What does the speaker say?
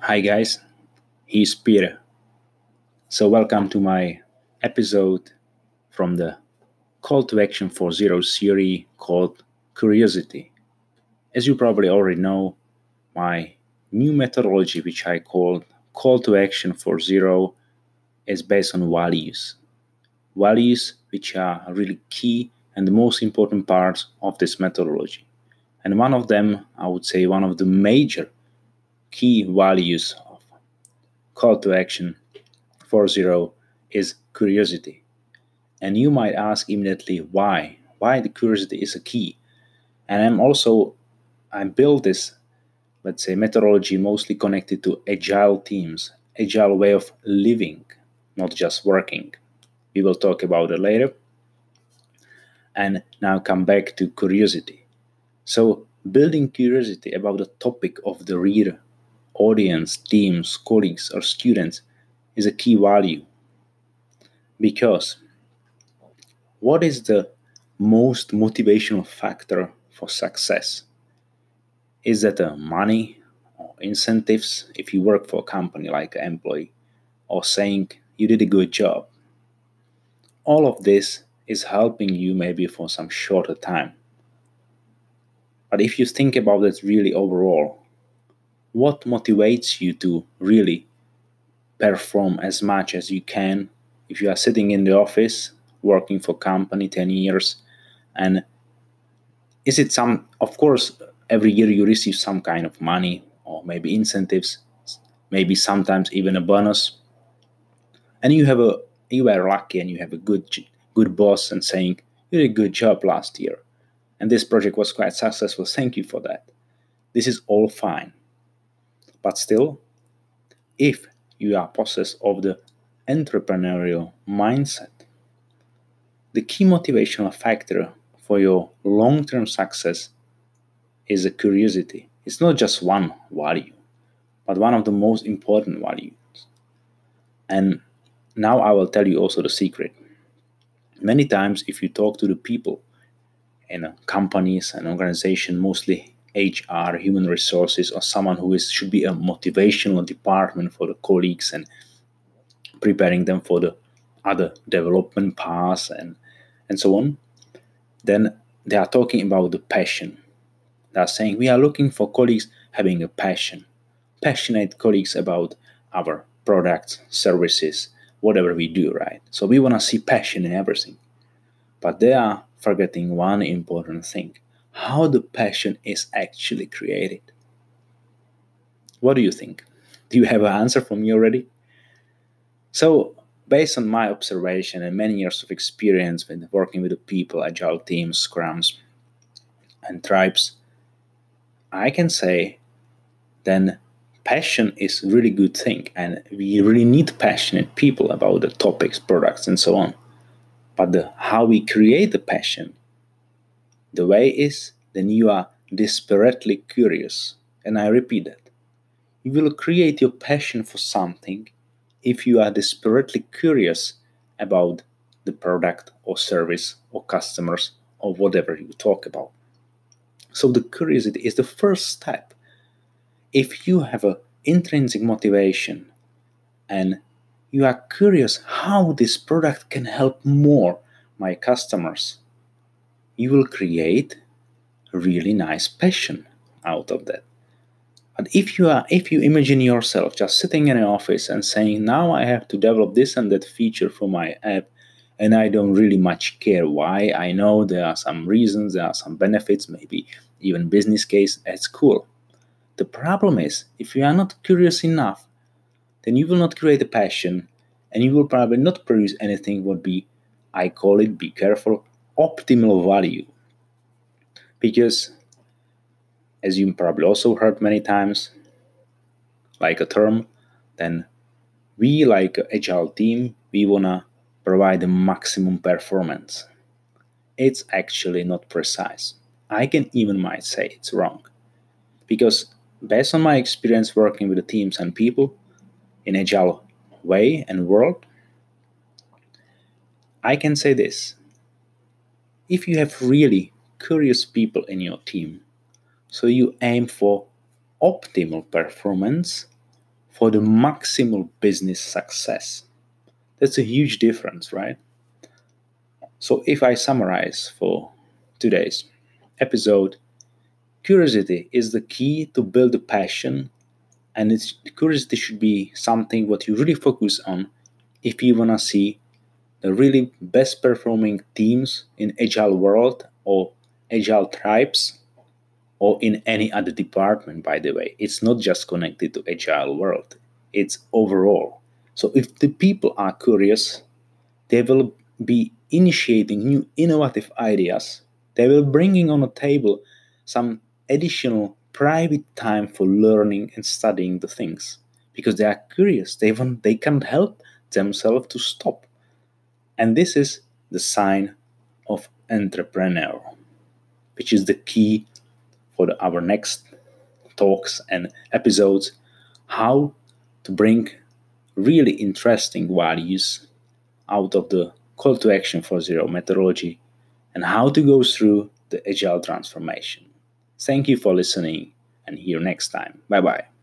Hi, guys. He's Peter. So, welcome to my episode from the Call to Action for Zero series called Curiosity. As you probably already know, my new methodology, which I called Call to Action for Zero, is based on values. Values which are really key and the most important parts of this methodology. And one of them, I would say, one of the major key values of call to action for zero is curiosity. And you might ask immediately why? Why the curiosity is a key. And I'm also I built this, let's say, methodology mostly connected to agile teams, agile way of living, not just working. We will talk about it later. And now come back to curiosity. So building curiosity about the topic of the reader audience, teams, colleagues, or students is a key value. Because what is the most motivational factor for success? Is that uh, money or incentives if you work for a company like an employee, or saying you did a good job? All of this is helping you maybe for some shorter time. But if you think about it really overall, what motivates you to really perform as much as you can? If you are sitting in the office working for company 10 years and is it some of course every year you receive some kind of money or maybe incentives maybe sometimes even a bonus. And you have a you are lucky and you have a good good boss and saying you did a good job last year. And this project was quite successful. Thank you for that. This is all fine but still, if you are possessed of the entrepreneurial mindset, the key motivational factor for your long term success is a curiosity. It's not just one value, but one of the most important values. And now I will tell you also the secret. Many times, if you talk to the people in companies and organizations, mostly HR, human resources, or someone who is should be a motivational department for the colleagues and preparing them for the other development paths and and so on, then they are talking about the passion. They are saying we are looking for colleagues having a passion, passionate colleagues about our products, services, whatever we do, right? So we want to see passion in everything. But they are forgetting one important thing how the passion is actually created. What do you think? Do you have an answer for me already? So, based on my observation and many years of experience with working with the people, agile teams, scrums, and tribes, I can say then passion is a really good thing and we really need passionate people about the topics, products, and so on. But the, how we create the passion the way is, then you are desperately curious. And I repeat that. You will create your passion for something if you are desperately curious about the product or service or customers or whatever you talk about. So the curiosity is the first step. If you have an intrinsic motivation and you are curious how this product can help more my customers you will create a really nice passion out of that. But if you are if you imagine yourself just sitting in an office and saying, now I have to develop this and that feature for my app, and I don't really much care why. I know there are some reasons, there are some benefits, maybe even business case, that's cool. The problem is if you are not curious enough, then you will not create a passion and you will probably not produce anything what be I call it be careful optimal value. Because, as you probably also heard many times, like a term, then we, like agile team, we wanna provide the maximum performance. It's actually not precise. I can even might say it's wrong. Because based on my experience working with the teams and people in agile way and world, I can say this if you have really curious people in your team, so you aim for optimal performance, for the maximal business success. That's a huge difference, right? So, if I summarize for today's episode, curiosity is the key to build a passion, and it's curiosity should be something what you really focus on if you wanna see the really best performing teams in agile world or agile tribes or in any other department by the way. It's not just connected to agile world. It's overall. So if the people are curious they will be initiating new innovative ideas. They will bringing on a table some additional private time for learning and studying the things. Because they are curious. They want they can't help themselves to stop and this is the sign of entrepreneur, which is the key for our next talks and episodes how to bring really interesting values out of the call to action for zero methodology and how to go through the agile transformation. Thank you for listening and you next time. Bye bye.